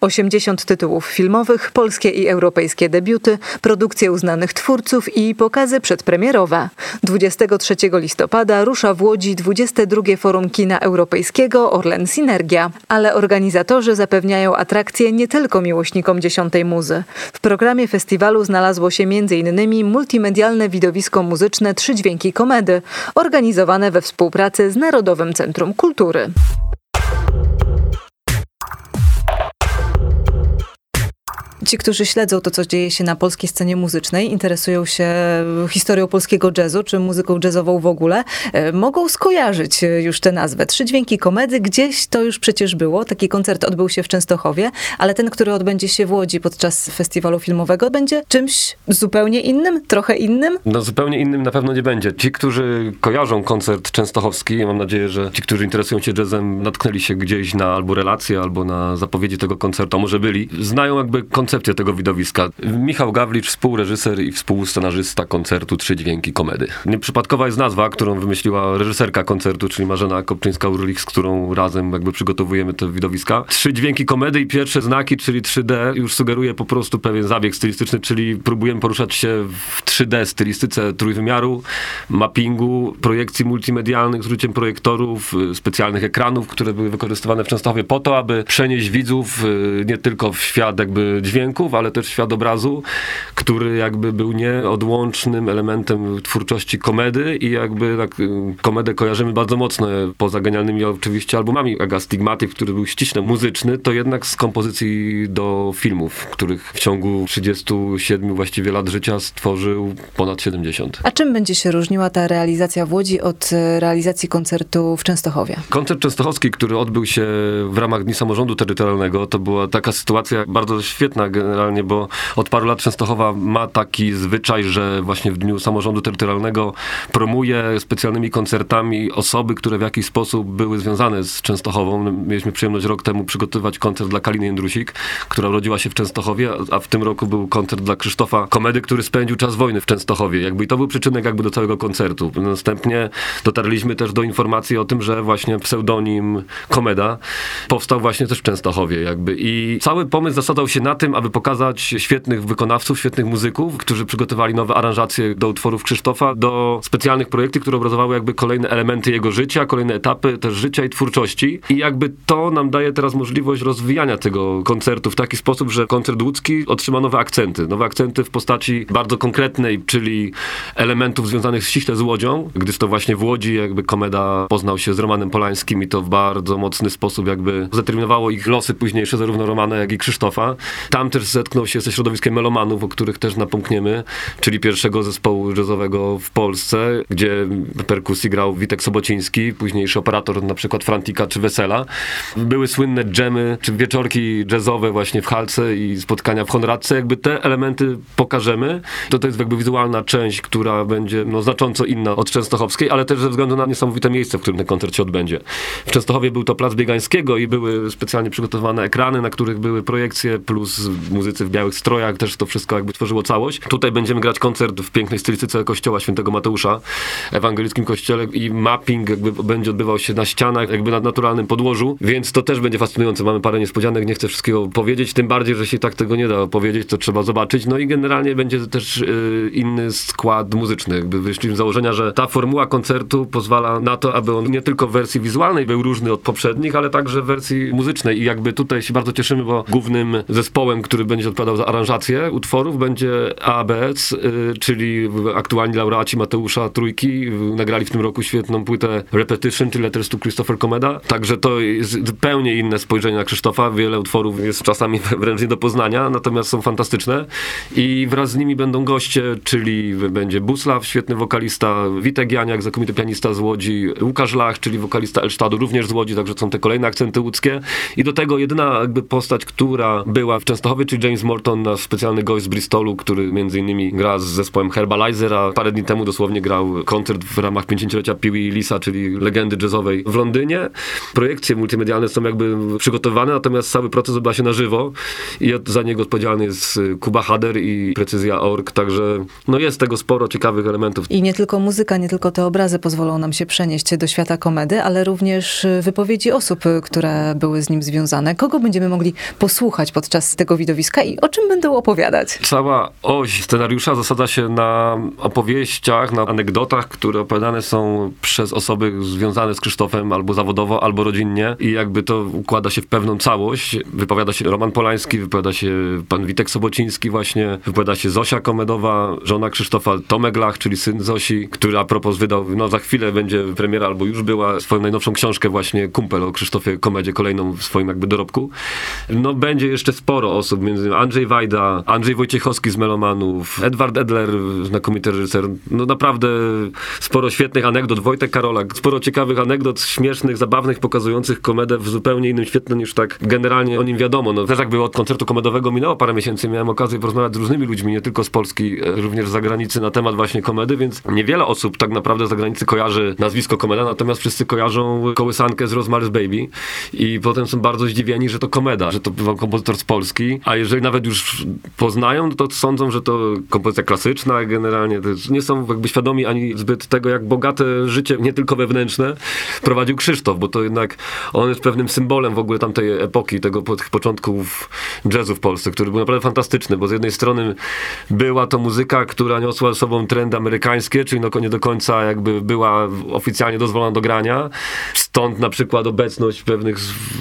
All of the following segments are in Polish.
80 tytułów filmowych, polskie i europejskie debiuty, produkcje uznanych twórców i pokazy przedpremierowe. 23 listopada rusza w Łodzi 22 Forum Kina Europejskiego Orlen Synergia, ale organizatorzy zapewniają atrakcje nie tylko miłośnikom dziesiątej muzy. W programie festiwalu znalazło się m.in. multimedialne widowisko muzyczne Trzy Dźwięki Komedy, organizowane we współpracy z Narodowym Centrum Kultury. Ci, którzy śledzą to, co dzieje się na polskiej scenie muzycznej, interesują się historią polskiego jazzu, czy muzyką jazzową w ogóle, e, mogą skojarzyć e, już tę nazwę. Trzy dźwięki komedy, gdzieś to już przecież było. Taki koncert odbył się w Częstochowie, ale ten, który odbędzie się w Łodzi podczas festiwalu filmowego, będzie czymś zupełnie innym, trochę innym? No zupełnie innym na pewno nie będzie. Ci, którzy kojarzą koncert częstochowski, mam nadzieję, że ci, którzy interesują się jazzem, natknęli się gdzieś na albo relacje, albo na zapowiedzi tego koncertu, może byli, znają jakby koncert koncepcję tego widowiska. Michał Gawlicz, współreżyser i współscenarzysta koncertu Trzy Dźwięki Komedy. Nieprzypadkowa jest nazwa, którą wymyśliła reżyserka koncertu, czyli Marzena Kopczyńska-Urlich, z którą razem jakby przygotowujemy te widowiska. Trzy Dźwięki Komedy i pierwsze znaki, czyli 3D, już sugeruje po prostu pewien zabieg stylistyczny, czyli próbujemy poruszać się w 3D stylistyce trójwymiaru, mappingu, projekcji multimedialnych z użyciem projektorów, specjalnych ekranów, które były wykorzystywane w Częstochowie po to, aby przenieść widzów y, nie tylko w świat jakby dźwięku, dźwięków, ale też świat obrazu, który jakby był nieodłącznym elementem twórczości komedy i jakby tak, komedę kojarzymy bardzo mocno, poza genialnymi oczywiście albumami Aga Stigmatyk, który był ściśle muzyczny, to jednak z kompozycji do filmów, których w ciągu 37 właściwie lat życia stworzył ponad 70. A czym będzie się różniła ta realizacja w Łodzi od e, realizacji koncertu w Częstochowie? Koncert częstochowski, który odbył się w ramach Dni Samorządu Terytorialnego, to była taka sytuacja bardzo świetna generalnie, bo od paru lat Częstochowa ma taki zwyczaj, że właśnie w Dniu Samorządu Terytorialnego promuje specjalnymi koncertami osoby, które w jakiś sposób były związane z Częstochową. Mieliśmy przyjemność rok temu przygotować koncert dla Kaliny Jędrusik, która urodziła się w Częstochowie, a w tym roku był koncert dla Krzysztofa Komedy, który spędził czas wojny w Częstochowie. Jakby i to był przyczynek jakby do całego koncertu. Następnie dotarliśmy też do informacji o tym, że właśnie pseudonim Komeda powstał właśnie też w Częstochowie jakby i cały pomysł zasadzał się na tym, aby pokazać świetnych wykonawców, świetnych muzyków, którzy przygotowali nowe aranżacje do utworów Krzysztofa, do specjalnych projektów, które obrazowały jakby kolejne elementy jego życia, kolejne etapy też życia i twórczości. I jakby to nam daje teraz możliwość rozwijania tego koncertu w taki sposób, że koncert łódzki otrzyma nowe akcenty. Nowe akcenty w postaci bardzo konkretnej, czyli elementów związanych ściśle z Łodzią, gdyż to właśnie w Łodzi jakby Komeda poznał się z Romanem Polańskim i to w bardzo mocny sposób jakby zdeterminowało ich losy późniejsze, zarówno Romana, jak i Krzysztofa. Tam też zetknął się ze środowiskiem melomanów, o których też napomkniemy, czyli pierwszego zespołu jazzowego w Polsce, gdzie perkusji grał Witek Sobociński, późniejszy operator na przykład Frantika czy Wesela. Były słynne dżemy, czy wieczorki jazzowe właśnie w Halce i spotkania w Honradce. Jakby te elementy pokażemy. To to jest jakby wizualna część, która będzie no, znacząco inna od Częstochowskiej, ale też ze względu na niesamowite miejsce, w którym ten koncert się odbędzie. W Częstochowie był to Plac Biegańskiego i były specjalnie przygotowane ekrany, na których były projekcje plus muzycy w białych strojach, też to wszystko jakby tworzyło całość. Tutaj będziemy grać koncert w pięknej stylistyce kościoła świętego Mateusza, ewangelickim kościele i mapping jakby będzie odbywał się na ścianach, jakby na naturalnym podłożu, więc to też będzie fascynujące. Mamy parę niespodzianek, nie chcę wszystkiego powiedzieć, tym bardziej, że się tak tego nie da powiedzieć, to trzeba zobaczyć. No i generalnie będzie też yy, inny skład muzyczny. Jakby wyszliśmy z założenia, że ta formuła koncertu pozwala na to, aby on nie tylko w wersji wizualnej był różny od poprzednich, ale także w wersji muzycznej i jakby tutaj się bardzo cieszymy, bo głównym zespołem, który będzie odpowiadał za aranżację utworów będzie ABS, y, czyli aktualni laureaci Mateusza Trójki. Nagrali w tym roku świetną płytę Repetition, czyli Letters to Christopher Komeda. Także to jest zupełnie inne spojrzenie na Krzysztofa. Wiele utworów jest czasami wręcz nie do poznania, natomiast są fantastyczne. I wraz z nimi będą goście, czyli będzie Buslaw, świetny wokalista, Witek Janiak, znakomity pianista z Łodzi, Łukasz Lach, czyli wokalista Elsztadu, również z Łodzi, także są te kolejne akcenty łódzkie. I do tego jedyna jakby postać, która była w Częstochowie, jazzowy, czy James Morton, nasz specjalny gość z Bristolu, który między innymi gra z zespołem Herbalizer, a parę dni temu dosłownie grał koncert w ramach 50-lecia Pee Lisa, czyli legendy jazzowej w Londynie. Projekcje multimedialne są jakby przygotowane, natomiast cały proces odbywa się na żywo i za niego odpowiedzialny jest Kuba Hader i Precyzja Org, także no jest tego sporo ciekawych elementów. I nie tylko muzyka, nie tylko te obrazy pozwolą nam się przenieść do świata komedy, ale również wypowiedzi osób, które były z nim związane. Kogo będziemy mogli posłuchać podczas tego widowiska i o czym będą opowiadać? Cała oś scenariusza zasadza się na opowieściach, na anegdotach, które opowiadane są przez osoby związane z Krzysztofem albo zawodowo, albo rodzinnie i jakby to układa się w pewną całość. Wypowiada się Roman Polański, wypowiada się pan Witek Sobociński właśnie, wypowiada się Zosia Komedowa, żona Krzysztofa Tomek Lach, czyli syn Zosi, który a propos wydał, no za chwilę będzie premiera, albo już była, swoją najnowszą książkę właśnie Kumpel o Krzysztofie Komedzie, kolejną w swoim jakby dorobku. No będzie jeszcze sporo osób, między innymi Andrzej Wajda, Andrzej Wojciechowski z Melomanów, Edward Edler, znakomity reżyser. No naprawdę sporo świetnych anegdot, Wojtek Karolak, sporo ciekawych anegdot, śmiesznych, zabawnych, pokazujących komedę w zupełnie innym świetle niż tak generalnie o nim wiadomo. No też jakby od koncertu komedowego minęło parę miesięcy, miałem okazję porozmawiać z różnymi ludźmi, nie tylko z Polski, e, również z zagranicy na temat właśnie komedy, więc niewiele osób tak naprawdę z zagranicy kojarzy nazwisko komeda, natomiast wszyscy kojarzą kołysankę z Rosemary's Baby i potem są bardzo zdziwieni, że to komeda, że to był kompozytor z Polski, a jeżeli nawet już poznają, to sądzą, że to kompozycja klasyczna generalnie, nie są jakby świadomi ani zbyt tego, jak bogate życie, nie tylko wewnętrzne, prowadził Krzysztof, bo to jednak on jest pewnym symbolem w ogóle tamtej epoki, tego tych początków jazzu w Polsce, który był naprawdę fantastyczny, bo z jednej strony była to muzyka, która niosła ze sobą trendy amerykańskie, czyli no nie do końca jakby była oficjalnie dozwolona do grania. Stąd na przykład obecność pewnych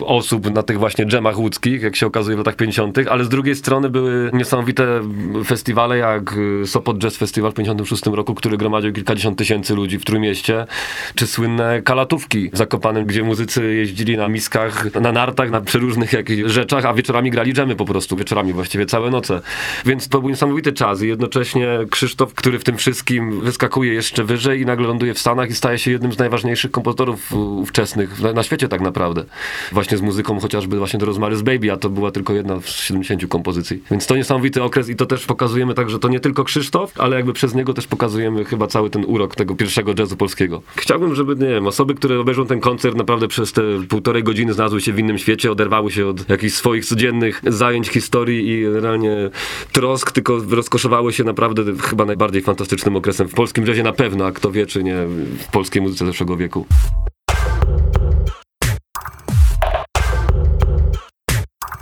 osób na tych właśnie dżemach łódzkich, jak się okazuje w latach 50., ale z drugiej strony były niesamowite festiwale jak Sopot Jazz Festival w 56 roku, który gromadził kilkadziesiąt tysięcy ludzi w Trójmieście, czy słynne kalatówki w Zakopanem, gdzie muzycy jeździli na miskach, na nartach, na przeróżnych jakichś rzeczach, a wieczorami grali dżemy po prostu, wieczorami właściwie całe noce. Więc to był niesamowity czas i jednocześnie Krzysztof, który w tym wszystkim wyskakuje jeszcze wyżej i nagle ląduje w Stanach i staje się jednym z najważniejszych kompozytorów ówczesnych na, na świecie tak naprawdę. Właśnie z muzyką chociażby właśnie do Rosemary's Baby, a to była tylko jedna z 70 kompozycji. Więc to niesamowity okres i to też pokazujemy tak, że to nie tylko Krzysztof, ale jakby przez niego też pokazujemy chyba cały ten urok tego pierwszego jazzu polskiego. Chciałbym, żeby, nie wiem, osoby, które obejrzą ten koncert naprawdę przez te półtorej godziny znalazły się w innym świecie, oderwały się od jakichś swoich codziennych zajęć historii i realnie trosk, tylko rozkoszowały się naprawdę chyba najbardziej fantastycznym okresem w polskim jazzie na pewno, a kto wie, czy nie w polskiej muzyce zeszłego wieku.